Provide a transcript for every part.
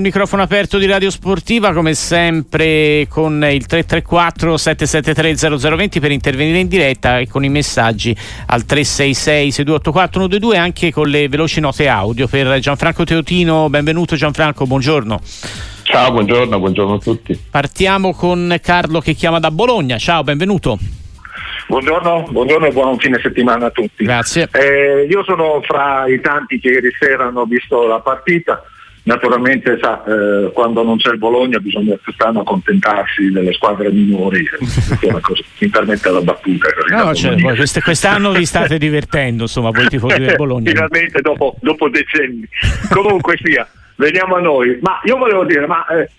Microfono aperto di Radio Sportiva come sempre con il 334 773 0020 per intervenire in diretta e con i messaggi al 366 6284 122 anche con le veloci note audio per Gianfranco Teotino. Benvenuto Gianfranco, buongiorno. Ciao, buongiorno, buongiorno a tutti. Partiamo con Carlo che chiama da Bologna. Ciao, benvenuto. Buongiorno, buongiorno, e buon fine settimana a tutti. Grazie. Eh, io sono fra i tanti che ieri sera hanno visto la partita Naturalmente sa, eh, quando non c'è il Bologna bisogna quest'anno accontentarsi delle squadre minori, mi permette la battuta. No, cioè, quest- quest'anno vi state divertendo, insomma, voi tifosi del Bologna. Finalmente dopo, dopo decenni. Comunque sia, veniamo a noi. Ma io volevo dire, ma eh,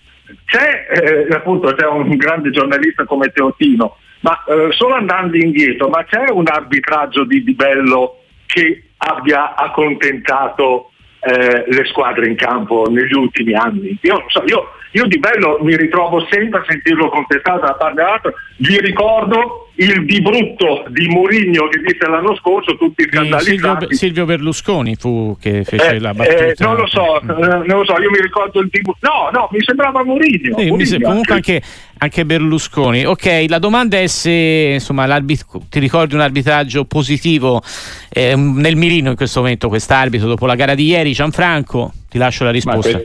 c'è eh, appunto c'è un grande giornalista come Teotino, ma eh, solo andando indietro, ma c'è un arbitraggio di, di bello che abbia accontentato eh, le squadre in campo negli ultimi anni. Io, so, io, io, di bello mi ritrovo sempre a sentirlo contestato da parte dell'altro. Vi ricordo il di brutto di Mourinho che disse l'anno scorso, tutti scandalizzati. Silvio, Silvio Berlusconi fu che fece eh, la battuta. Eh, non lo so, eh, non lo so, io mi ricordo il di brutto. No, no, mi sembrava Mourinho. Sì, mi comunque anche, anche, Berlusconi. Ok, la domanda è se insomma, ti ricordi un arbitraggio positivo eh, nel mirino in questo momento quest'arbitro dopo la gara di ieri, Gianfranco? Ti lascio la risposta.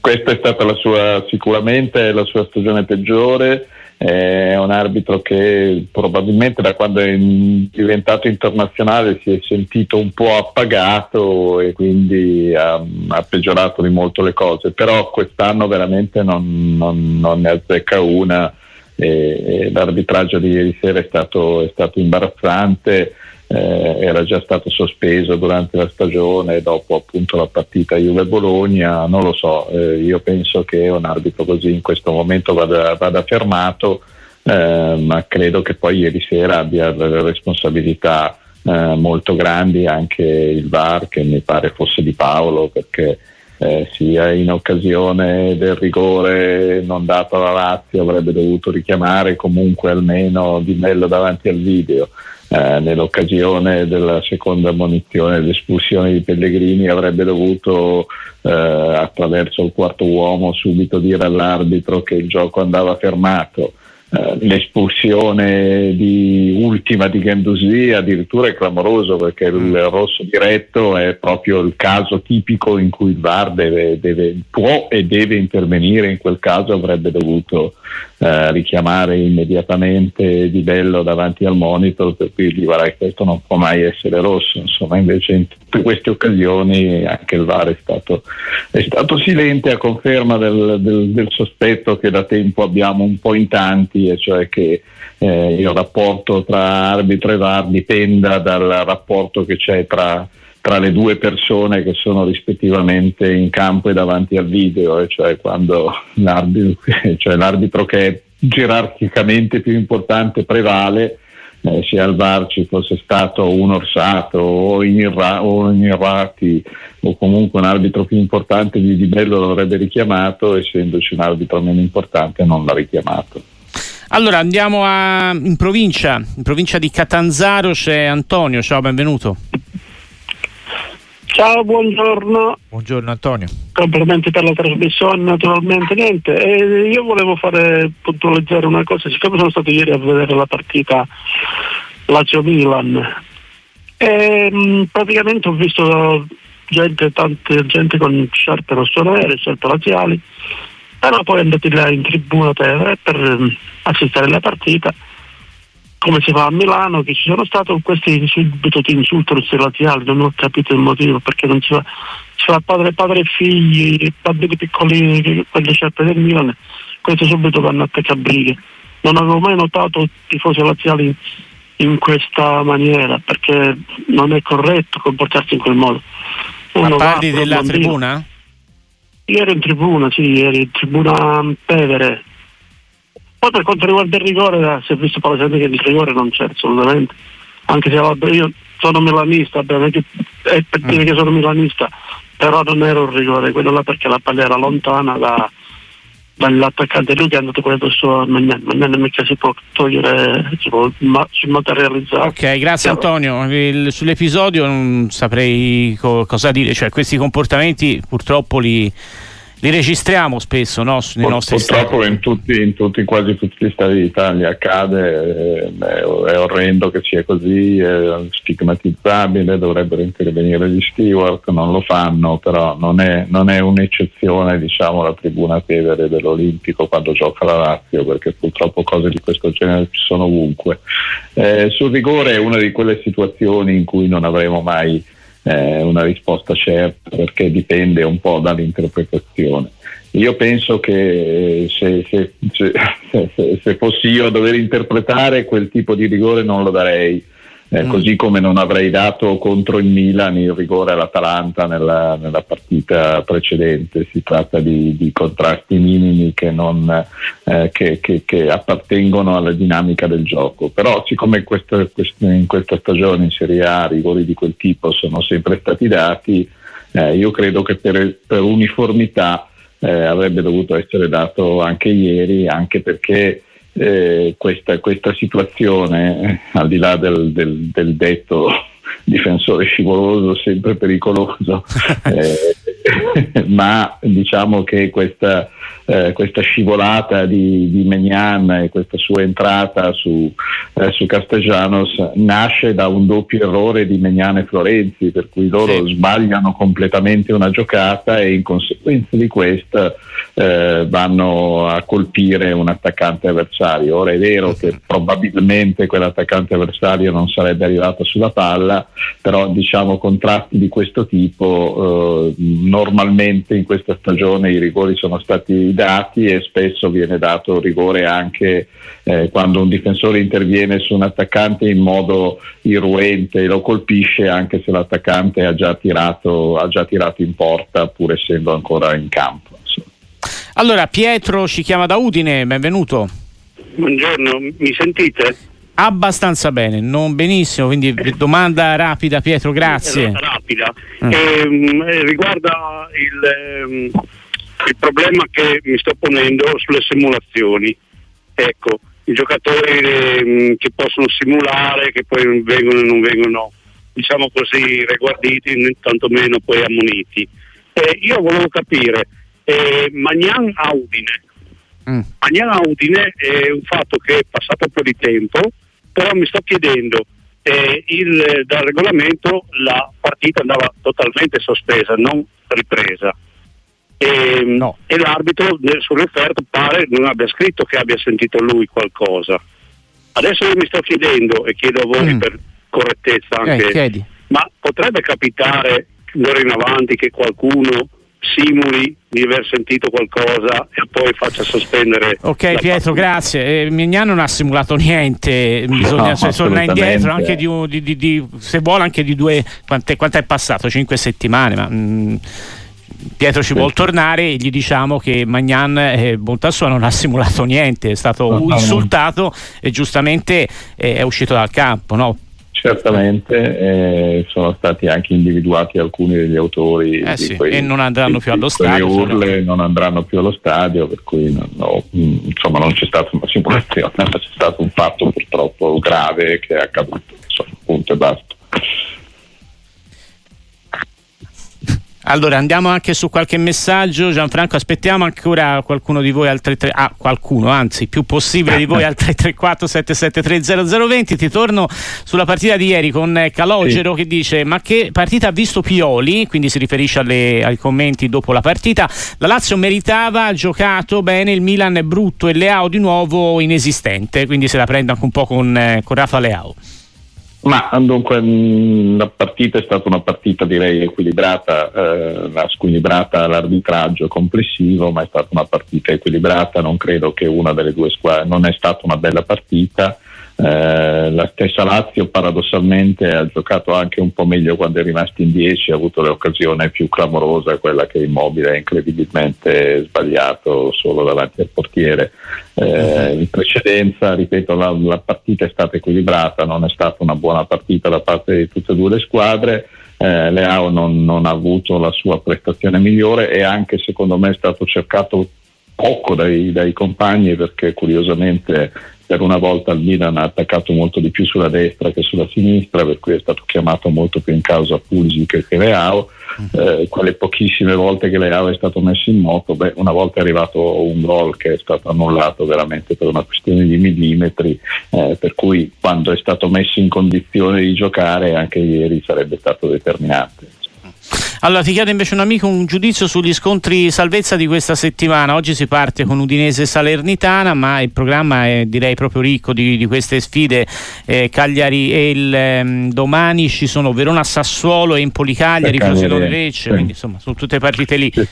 Questa è stata la sua, sicuramente la sua stagione peggiore. È un arbitro che probabilmente da quando è diventato internazionale si è sentito un po' appagato e quindi ha, ha peggiorato di molto le cose, però quest'anno veramente non, non, non ne azzecca una l'arbitraggio di ieri sera è stato, è stato imbarazzante eh, era già stato sospeso durante la stagione dopo appunto la partita Juve-Bologna, non lo so, eh, io penso che un arbitro così in questo momento vada, vada fermato, eh, ma credo che poi ieri sera abbia delle responsabilità eh, molto grandi anche il VAR che mi pare fosse di Paolo perché eh, sia in occasione del rigore non dato alla Lazio avrebbe dovuto richiamare comunque almeno Di Mello davanti al video eh, nell'occasione della seconda munizione l'espulsione di Pellegrini avrebbe dovuto eh, attraverso il quarto uomo subito dire all'arbitro che il gioco andava fermato eh, l'espulsione di ultima di Gendouzi addirittura è clamoroso perché il mm. rosso diretto è proprio il caso tipico in cui il VAR deve, deve, può e deve intervenire in quel caso avrebbe dovuto eh, richiamare immediatamente Di Bello davanti al monitor per cui gli guarda questo non può mai essere rosso. Insomma invece in tutte queste occasioni anche il VAR è stato, è stato silente a conferma del, del, del, sospetto che da tempo abbiamo un po' in tanti e cioè che eh, il rapporto tra arbitro e VAR dipenda dal rapporto che c'è tra tra le due persone che sono rispettivamente in campo e davanti al video, cioè quando l'arbitro, cioè l'arbitro che è gerarchicamente più importante prevale, eh, sia al VAR ci fosse stato un Orsato o in Irrati o comunque un arbitro più importante di Di Bello l'avrebbe richiamato, essendoci un arbitro meno importante non l'ha richiamato. Allora andiamo a, in provincia, in provincia di Catanzaro c'è Antonio, ciao benvenuto. Ciao, buongiorno. Buongiorno Antonio. Complimenti per la trasmissione, naturalmente niente. E io volevo fare puntualizzare una cosa, siccome sono stato ieri a vedere la partita Lazio-Milan, e, mh, praticamente ho visto gente, tante gente con sciarpe rossonere, sciarpe laziali, però poi andati là in tribuna per, per assistere alla partita come si fa a Milano, che ci sono stati questi subito ti insultano questi laziali, non ho capito il motivo perché non si fa, si fa padre, padre e figli, bambini piccolini, quelle scelte del Milan, questi subito vanno a cacciabrighe. Non avevo mai notato tifosi laziali in questa maniera perché non è corretto comportarsi in quel modo. Uno Ma parli della tribuna? Io ero in tribuna, sì, ero in tribuna Pevere, poi per quanto riguarda il rigore, si è visto palesemente che il rigore non c'è assolutamente. Anche se vabbè, io sono milanista, è per dire mm. che sono milanista, però non era un rigore, quello là perché la palla era lontana da, dall'attaccante lui che è andato quello addosso a Magnan, Magnan mica si può togliere, si può ma, materializzare. Ok, grazie Antonio. Il, sull'episodio non saprei co- cosa dire, cioè questi comportamenti purtroppo li li registriamo spesso no? nei Pur, nostri purtroppo in, tutti, in, tutti, quasi tutti gli stati d'Italia accade eh, è, orrendo che sia così è stigmatizzabile dovrebbero intervenire gli steward non lo fanno però non è, non è un'eccezione diciamo la tribuna Tevere dell'Olimpico quando gioca la Lazio perché purtroppo cose di questo genere ci sono ovunque eh, sul rigore è una di quelle situazioni in cui non avremo mai eh, una risposta certa perché dipende un po' dall'interpretazione. Io penso che se, se, se, se, fossi io a dover interpretare quel tipo di rigore non lo darei eh, mm. così come non avrei dato contro il Milan il rigore all'Atalanta nella, nella partita precedente. Si tratta di, di contrasti minimi che, non, eh, che, che, che, appartengono alla dinamica del gioco. Però siccome questa, questa, in questa stagione in Serie A rigori di quel tipo sono sempre stati dati, eh, io credo che per, per uniformità eh, avrebbe dovuto essere dato anche ieri, anche perché eh, questa, questa, situazione, al di là del, del, del detto difensore scivoloso, sempre pericoloso, eh, ma diciamo che questa, eh, questa scivolata di, di Megnan e questa sua entrata su, eh, su, Castellanos nasce da un doppio errore di Megnan e Florenzi, per cui loro sì. sbagliano completamente una giocata e in conseguenza di questa eh, vanno a colpire un attaccante avversario. Ora è vero che probabilmente quell'attaccante avversario non sarebbe arrivato sulla palla, però diciamo contratti di questo tipo eh, normalmente in questa stagione i rigori sono stati dati e spesso viene dato rigore anche eh, quando un difensore interviene su un attaccante in modo irruente e lo colpisce anche se l'attaccante ha già tirato, ha già tirato in porta pur essendo ancora in campo. Allora Pietro ci chiama da Udine, benvenuto. Buongiorno, mi sentite? Abbastanza bene, non benissimo, quindi domanda rapida Pietro, grazie. Rapida, mm. eh, riguarda il, ehm, il problema che mi sto ponendo sulle simulazioni. Ecco, i giocatori eh, che possono simulare, che poi vengono e non vengono, diciamo così, reguarditi, né tantomeno poi ammoniti. Eh, io volevo capire, eh, Magnan Audine. Mm. Magnan Audine è un fatto che è passato un po' di tempo, però mi sto chiedendo, eh, il, dal regolamento la partita andava totalmente sospesa, non ripresa. E, no. e l'arbitro sul referto pare non abbia scritto che abbia sentito lui qualcosa. Adesso io mi sto chiedendo e chiedo a voi mm. per correttezza anche, eh, ma potrebbe capitare d'ora in avanti che qualcuno simuli di aver sentito qualcosa e poi faccia sospendere. Ok Pietro, partita. grazie. Eh, Mignano non ha simulato niente, bisogna no, tornare indietro anche di, di, di, di, se vuole anche di due, quanto è passato? Cinque settimane, ma... Mh, mm, Pietro ci vuole tornare e gli diciamo che Magnan, eh, bontà sua, non ha simulato niente, è stato no, insultato no. e giustamente eh, è uscito dal campo. No? Certamente eh, sono stati anche individuati alcuni degli autori eh sì, quei, e non andranno più allo stadio. Le urle non andranno più allo stadio, per cui no, no, insomma, non c'è stata una simulazione, ma c'è stato un fatto purtroppo grave che è accaduto. Insomma, punto e basta. Allora andiamo anche su qualche messaggio. Gianfranco, aspettiamo ancora qualcuno di voi al 33 ah, qualcuno, anzi, più possibile di voi al 334 773 0020. Ti torno sulla partita di ieri con Calogero sì. che dice: "Ma che partita ha visto Pioli?" Quindi si riferisce alle, ai commenti dopo la partita. La Lazio meritava, ha giocato bene, il Milan è brutto e Leao di nuovo inesistente, quindi se la prende anche un po' con, eh, con Rafa Leao. Ma dunque la partita è stata una partita direi equilibrata, eh, squilibrata l'arbitraggio complessivo, ma è stata una partita equilibrata, non credo che una delle due squadre, non è stata una bella partita, eh, la stessa Lazio paradossalmente ha giocato anche un po' meglio quando è rimasto in 10, ha avuto l'occasione più clamorosa, quella che Immobile ha incredibilmente sbagliato solo davanti al portiere. Eh, in precedenza, ripeto, la, la, partita è stata equilibrata, non è stata una buona partita da parte di tutte e due le squadre. Eh, Leao non, non ha avuto la sua prestazione migliore e anche secondo me è stato cercato poco dai, dai compagni perché curiosamente per una volta il Milan ha attaccato molto di più sulla destra che sulla sinistra, per cui è stato chiamato molto più in causa Pulisic che Leao. Eh, quelle pochissime volte che Leao è stato messo in moto, beh, una volta è arrivato un gol che è stato annullato veramente per una questione di millimetri, eh, per cui quando è stato messo in condizione di giocare anche ieri sarebbe stato determinante. Allora ti chiedo invece un amico un giudizio sugli scontri salvezza di questa settimana. Oggi si parte con Udinese Salernitana, ma il programma è direi proprio ricco di, di queste sfide. Eh, Cagliari e il, ehm, domani ci sono Verona Sassuolo e Empoli Cagliari, Frosinone Lecce, sì. quindi insomma sono tutte partite lì. Sì.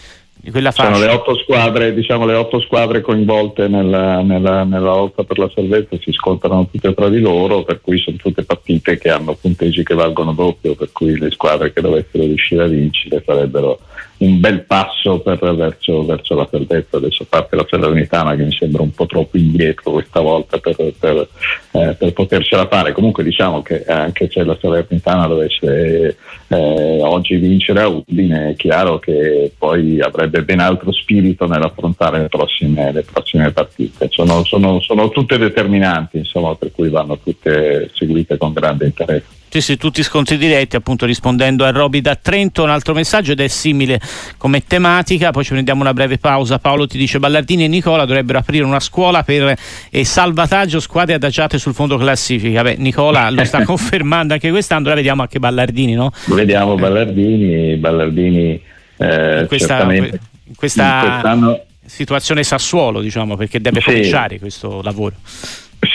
Sono le otto squadre, diciamo, le otto squadre coinvolte nella, nella, nella, lotta per la salvezza si scontrano tutte tra di loro, per cui sono tutte partite che hanno punteggi che valgono doppio, per cui le squadre che dovessero riuscire a vincere sarebbero un bel passo per, verso, verso, la salvezza. Adesso parte la Salernitana che mi sembra un po' troppo indietro questa volta per, per, eh, per potercela fare. Comunque diciamo che anche se la Salernitana dovesse eh, oggi vincere a Udine è chiaro che poi avrebbe ben altro spirito nell'affrontare le prossime, le prossime partite. Sono, sono, sono tutte determinanti, insomma, per cui vanno tutte seguite con grande interesse. Sì, sì, tutti scontri diretti, appunto rispondendo a Roby da Trento, un altro messaggio ed è simile come tematica, poi ci prendiamo una breve pausa. Paolo ti dice Ballardini e Nicola dovrebbero aprire una scuola per eh, salvataggio squadre adagiate sul fondo classifica. Beh, Nicola lo sta confermando anche quest'anno, ora vediamo anche Ballardini, no? Vediamo Ballardini, Ballardini eh, in questa, in questa situazione Sassuolo, diciamo, perché deve sì. cominciare questo lavoro.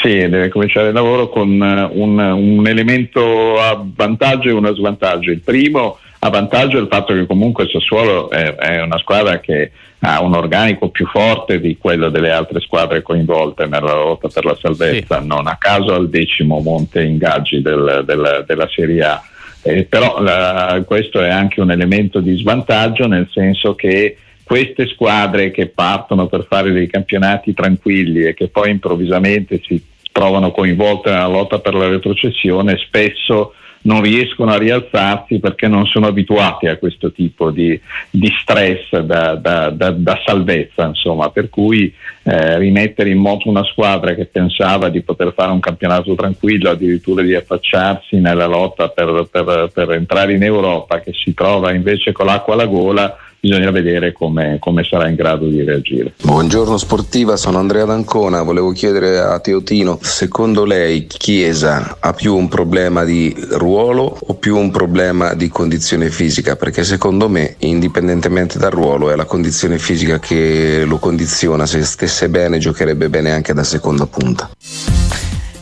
Sì, deve cominciare il lavoro con eh, un, un, elemento a vantaggio e uno a svantaggio. Il primo a vantaggio è il fatto che comunque Sassuolo è, è, una squadra che ha un organico più forte di quello delle altre squadre coinvolte nella lotta per la salvezza, sì. non a caso al decimo monte ingaggi del, del, della Serie A. Eh, però la, questo è anche un elemento di svantaggio nel senso che queste squadre che partono per fare dei campionati tranquilli e che poi improvvisamente si trovano coinvolte nella lotta per la retrocessione spesso non riescono a rialzarsi perché non sono abituati a questo tipo di, di stress da, da, da, da, salvezza, insomma, per cui eh, rimettere in moto una squadra che pensava di poter fare un campionato tranquillo, addirittura di affacciarsi nella lotta per, per, per entrare in Europa, che si trova invece con l'acqua alla gola, bisogna vedere come, come, sarà in grado di reagire. Buongiorno sportiva, sono Andrea D'Ancona, volevo chiedere a Teotino, secondo lei Chiesa ha più un problema di ruolo o più un problema di condizione fisica? Perché secondo me, indipendentemente dal ruolo, è la condizione fisica che lo condiziona, se stesse bene giocherebbe bene anche da seconda punta.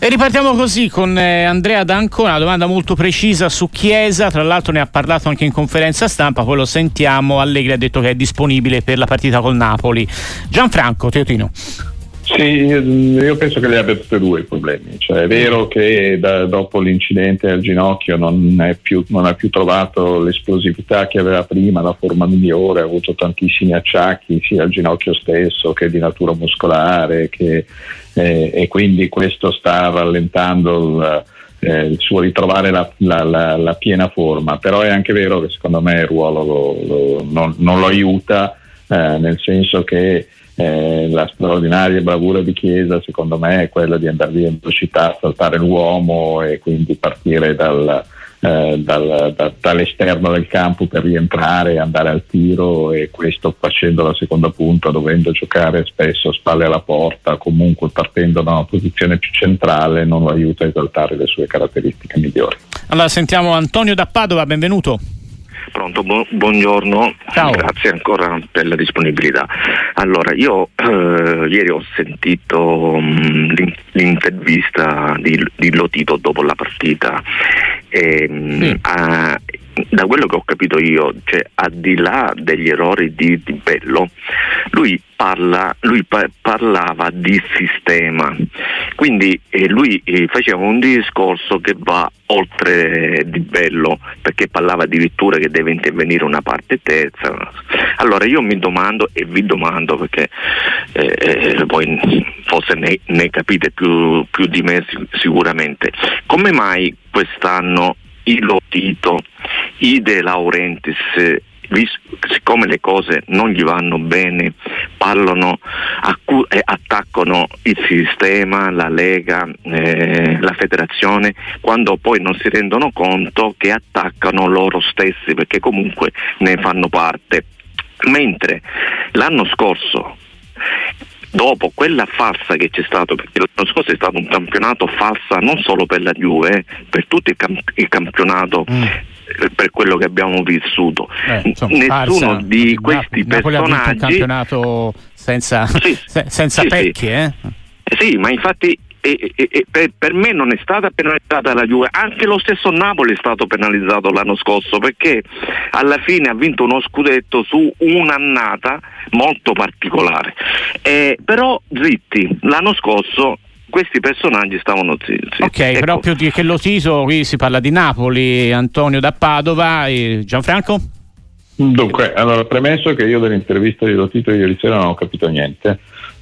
E ripartiamo così con eh, Andrea Danco, una domanda molto precisa su Chiesa, tra l'altro ne ha parlato anche in conferenza stampa, poi lo sentiamo, Allegri ha detto che è disponibile per la partita col Napoli. Gianfranco, Teotino. Sì, io penso che li abbia tutti e due i problemi. Cioè, è vero che da, dopo l'incidente al ginocchio non, più, ha più trovato l'esplosività che aveva prima, la forma migliore, ha avuto tantissimi acciacchi sia al ginocchio stesso che di natura muscolare che, eh, e quindi questo sta rallentando il, eh, il suo ritrovare la, la, la, la, piena forma. Però è anche vero che secondo me il ruolo lo, lo, non, non, lo aiuta, eh, nel senso che eh, la straordinaria bravura di Chiesa secondo me è quella di andare via in velocità, saltare l'uomo e quindi partire dal, eh, dal, da, dall'esterno del campo per rientrare e andare al tiro e questo facendo la seconda punta, dovendo giocare spesso spalle alla porta, comunque partendo da una posizione più centrale non lo aiuta a esaltare le sue caratteristiche migliori. Allora sentiamo Antonio da Padova, benvenuto. Pronto, bu- buongiorno, Ciao. grazie ancora per la disponibilità. Allora, io eh, ieri ho sentito mh, mm, l'intervista di, di, Lotito dopo la partita e, mm, sì. a, da quello che ho capito io, cioè, al di là degli errori di, di Bello, lui, parla, lui pa- parlava di sistema, quindi eh, lui eh, faceva un discorso che va oltre di Bello, perché parlava addirittura che deve intervenire una parte terza. Allora io mi domando e vi domando, perché eh, eh voi forse ne, ne capite più, più di me sicuramente, come mai quest'anno i Lotito, i De Laurentiis siccome le cose non gli vanno bene, parlano accu- e attaccano il sistema, la Lega, eh, la federazione, quando poi non si rendono conto che attaccano loro stessi perché comunque ne fanno parte. Mentre l'anno scorso dopo quella farsa che c'è stato, perché l'anno scorso è stato un campionato farsa non solo per la Juve, per tutto il, camp- il campionato. Mm. Per quello che abbiamo vissuto, eh, insomma, nessuno farsa. di questi Napoli personaggi. Un campionato senza, sì, senza sì, pecchi, sì. Eh? Sì, ma infatti e, e, e per, per, me non è stata penalizzata la Juve, anche lo stesso Napoli è stato penalizzato l'anno scorso perché alla fine ha vinto uno scudetto su un'annata molto particolare. Eh, però zitti, l'anno scorso questi personaggi stavano zitti. Ok, ecco. però più che lo Tiso qui si parla di Napoli, Antonio da Padova e Gianfranco? Dunque, allora premesso che io dell'intervista di Lotito ieri sera non ho capito niente,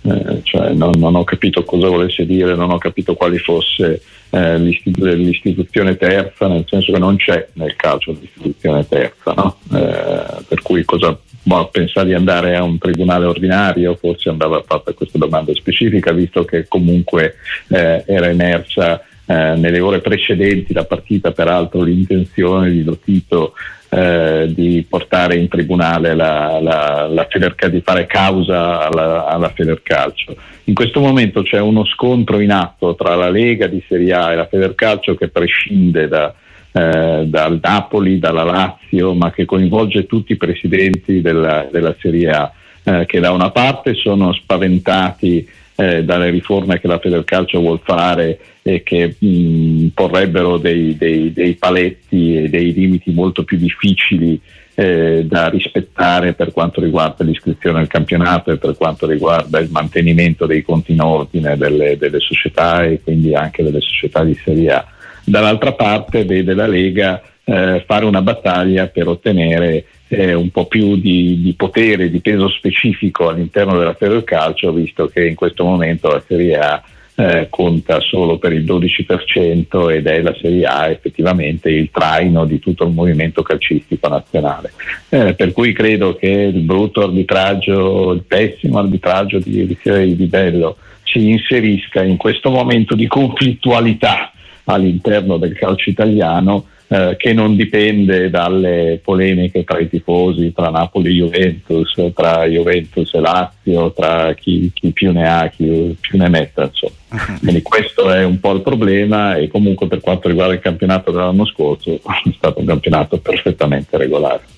eh, cioè non, non, ho capito cosa volesse dire, non ho capito quali fosse eh, l'istitu- l'istituzione terza, nel senso che non c'è nel calcio l'istituzione terza, no? eh, per cui cosa boh, pensare di andare a un tribunale ordinario, forse andava fatta questa domanda specifica, visto che comunque eh, era emersa eh, nelle ore precedenti la partita, peraltro l'intenzione di Lotito eh, di portare in tribunale la, la, la Federca, di fare causa alla, alla Federcalcio. In questo momento c'è uno scontro in atto tra la Lega di Serie A e la Federcalcio che prescinde da, eh, dal Napoli, dalla Lazio, ma che coinvolge tutti i presidenti della, della Serie A, eh, che da una parte sono spaventati eh, dalle riforme che la Federcalcio vuole fare e che mh, porrebbero dei, dei, dei, paletti e dei limiti molto più difficili eh, da rispettare per quanto riguarda l'iscrizione al campionato e per quanto riguarda il mantenimento dei conti in ordine delle, delle società e quindi anche delle società di Serie A. Dall'altra parte vede la Lega eh, fare una battaglia per ottenere eh, un po' più di, di, potere, di peso specifico all'interno della Federcalcio, visto che in questo momento la Serie A eh, conta solo per il 12% ed è la Serie A effettivamente il traino di tutto il movimento calcistico nazionale. Eh, per cui credo che il brutto arbitraggio, il pessimo arbitraggio di, Serie di Bello si inserisca in questo momento di conflittualità all'interno del calcio italiano eh, che non dipende dalle polemiche tra i tifosi, tra Napoli e Juventus, tra Juventus e Lazio, tra chi, chi più ne ha, chi più ne metta. Insomma. Quindi questo è un po' il problema e comunque per quanto riguarda il campionato dell'anno scorso è stato un campionato perfettamente regolare.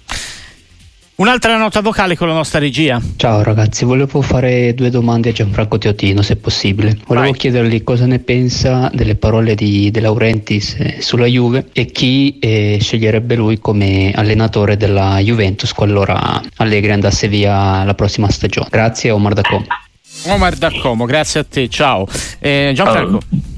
Un'altra nota vocale con la nostra regia. Ciao ragazzi, volevo fare due domande a Gianfranco Teotino se possibile. Volevo Vai. chiedergli cosa ne pensa delle parole di De Laurentiis eh, sulla Juve e chi eh, sceglierebbe lui come allenatore della Juventus qualora Allegri andasse via la prossima stagione. Grazie Omar Dacomo. Omar Dacomo, grazie a te, ciao. Eh, Gianfranco. Allora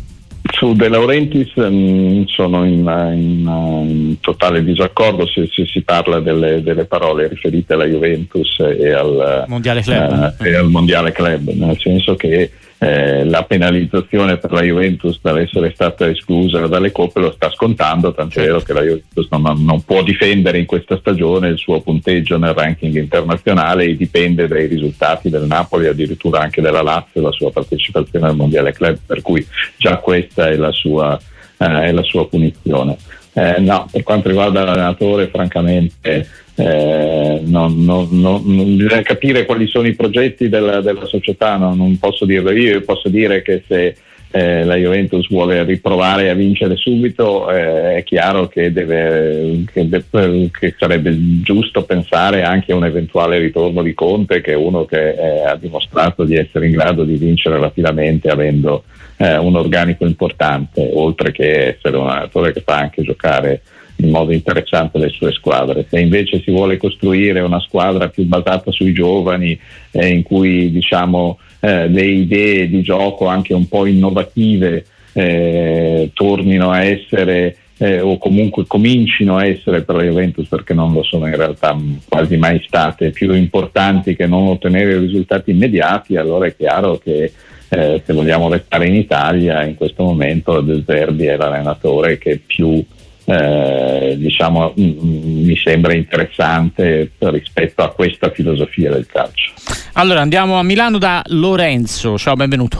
su De Laurentiis mh, mm, sono in, in, in, totale disaccordo se, se si parla delle, delle, parole riferite alla Juventus e al Mondiale Club, uh, e al mondiale club nel senso che eh, la penalizzazione per la Juventus dall'essere stata esclusa dalle coppe lo sta scontando, tant'è vero che la Juventus non, non, può difendere in questa stagione il suo punteggio nel ranking internazionale e dipende dai risultati del Napoli, addirittura anche della Lazio, la sua partecipazione al Mondiale Club, per cui già questa è la sua, eh, è la sua punizione. Eh, no, per quanto riguarda l'allenatore, francamente eh, non, non, non, bisogna capire quali sono i progetti della, della società, non, posso dirlo io, io posso dire che se eh, la Juventus vuole riprovare a vincere subito, eh, è chiaro che, deve, che, de- che, sarebbe giusto pensare anche a un eventuale ritorno di Conte, che è uno che eh, ha dimostrato di essere in grado di vincere rapidamente avendo eh, un organico importante, oltre che essere un allenatore che fa anche giocare in modo interessante le sue squadre. Se invece si vuole costruire una squadra più basata sui giovani, eh, in cui diciamo, eh, le idee di gioco anche un po' innovative eh, tornino a essere eh, o comunque comincino a essere per la Juventus perché non lo sono in realtà quasi mai state più importanti che non ottenere risultati immediati, allora è chiaro che eh, se vogliamo restare in Italia in questo momento De Zerbi è l'allenatore che più eh, diciamo, mh, mm, mm, mi sembra interessante rispetto a questa filosofia del calcio. Allora andiamo a Milano da Lorenzo, ciao, benvenuto.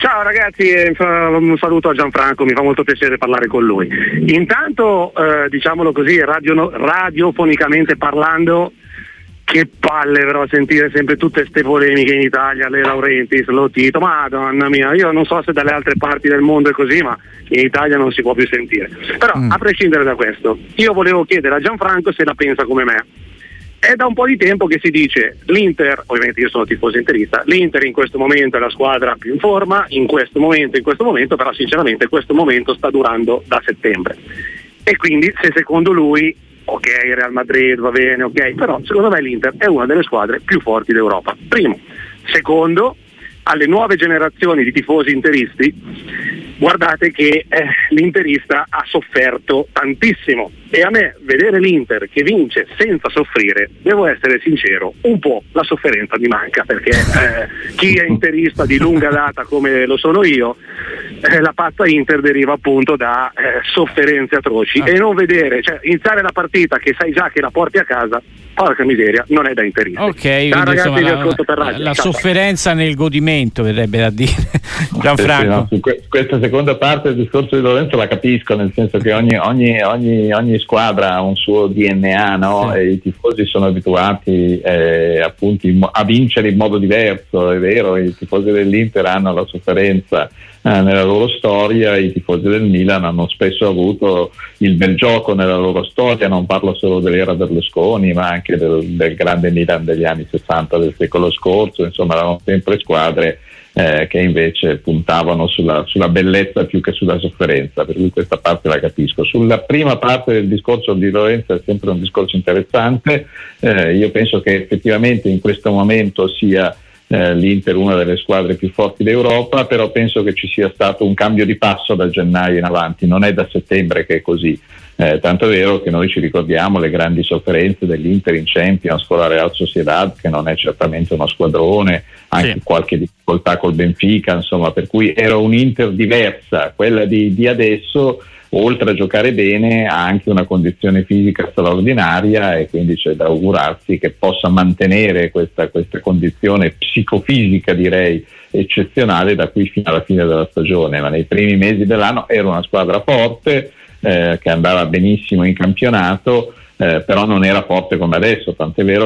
Ciao ragazzi, un saluto a Gianfranco, mi fa molto piacere parlare con lui. Intanto, eh, diciamolo così, radio, radiofonicamente parlando, che palle però sentire sempre tutte queste polemiche in Italia, le Laurentiis, lo Tito, madonna mia, io non so se dalle altre parti del mondo è così, ma in Italia non si può più sentire. Però mm. a prescindere da questo, io volevo chiedere a Gianfranco se la pensa come me. È da un po' di tempo che si dice l'Inter, ovviamente io sono tifoso interista, l'Inter in questo momento è la squadra più in forma, in questo momento, in questo momento, però sinceramente questo momento sta durando da settembre. E quindi se secondo lui ok Real Madrid va bene, ok, però secondo me l'Inter è una delle squadre più forti d'Europa. Primo. Secondo, alle nuove generazioni di tifosi interisti guardate che eh, l'interista ha sofferto tantissimo e a me vedere l'Inter che vince senza soffrire, devo essere sincero, un po' la sofferenza mi manca perché eh, chi è interista di lunga data come lo sono io, eh, la pazza Inter deriva appunto da eh, sofferenze atroci ah. e non vedere, cioè iniziare la partita che sai già che la porti a casa, porca miseria, non è da interista. Ok, ragazzi, insomma, la, la sofferenza nel godimento verrebbe da dire Gianfranco. Sì, sì, no, su questa seconda parte del discorso di Lorenzo la capisco, nel senso che ogni, ogni, ogni, ogni squadra ha un suo DNA no? sì. e i tifosi sono abituati eh, appunto a vincere in modo diverso, è vero, i tifosi dell'Inter hanno la sofferenza eh, nella loro storia, i tifosi del Milan hanno spesso avuto il bel gioco nella loro storia, non parlo solo dell'era Berlusconi ma anche del, del grande Milan degli anni 60 del secolo scorso, insomma erano sempre squadre eh, che invece puntavano sulla, sulla, bellezza più che sulla sofferenza, per cui questa parte la capisco. Sulla prima parte del discorso di Lorenzo è sempre un discorso interessante, eh, io penso che effettivamente in questo momento sia eh, l'Inter una delle squadre più forti d'Europa, però penso che ci sia stato un cambio di passo da gennaio in avanti, non è da settembre che è così. Eh, tanto è vero che noi ci ricordiamo le grandi sofferenze dell'Inter in Champions con la Real Sociedad, che non è certamente uno squadrone, anche sì. qualche difficoltà col Benfica, insomma, per cui era un'Inter diversa, quella di, di adesso oltre a giocare bene ha anche una condizione fisica straordinaria e quindi c'è da augurarsi che possa mantenere questa, questa condizione psicofisica direi eccezionale da qui fino alla fine della stagione, ma nei primi mesi dell'anno era una squadra forte eh, che andava benissimo in campionato, eh, però non era forte come adesso, tant'è vero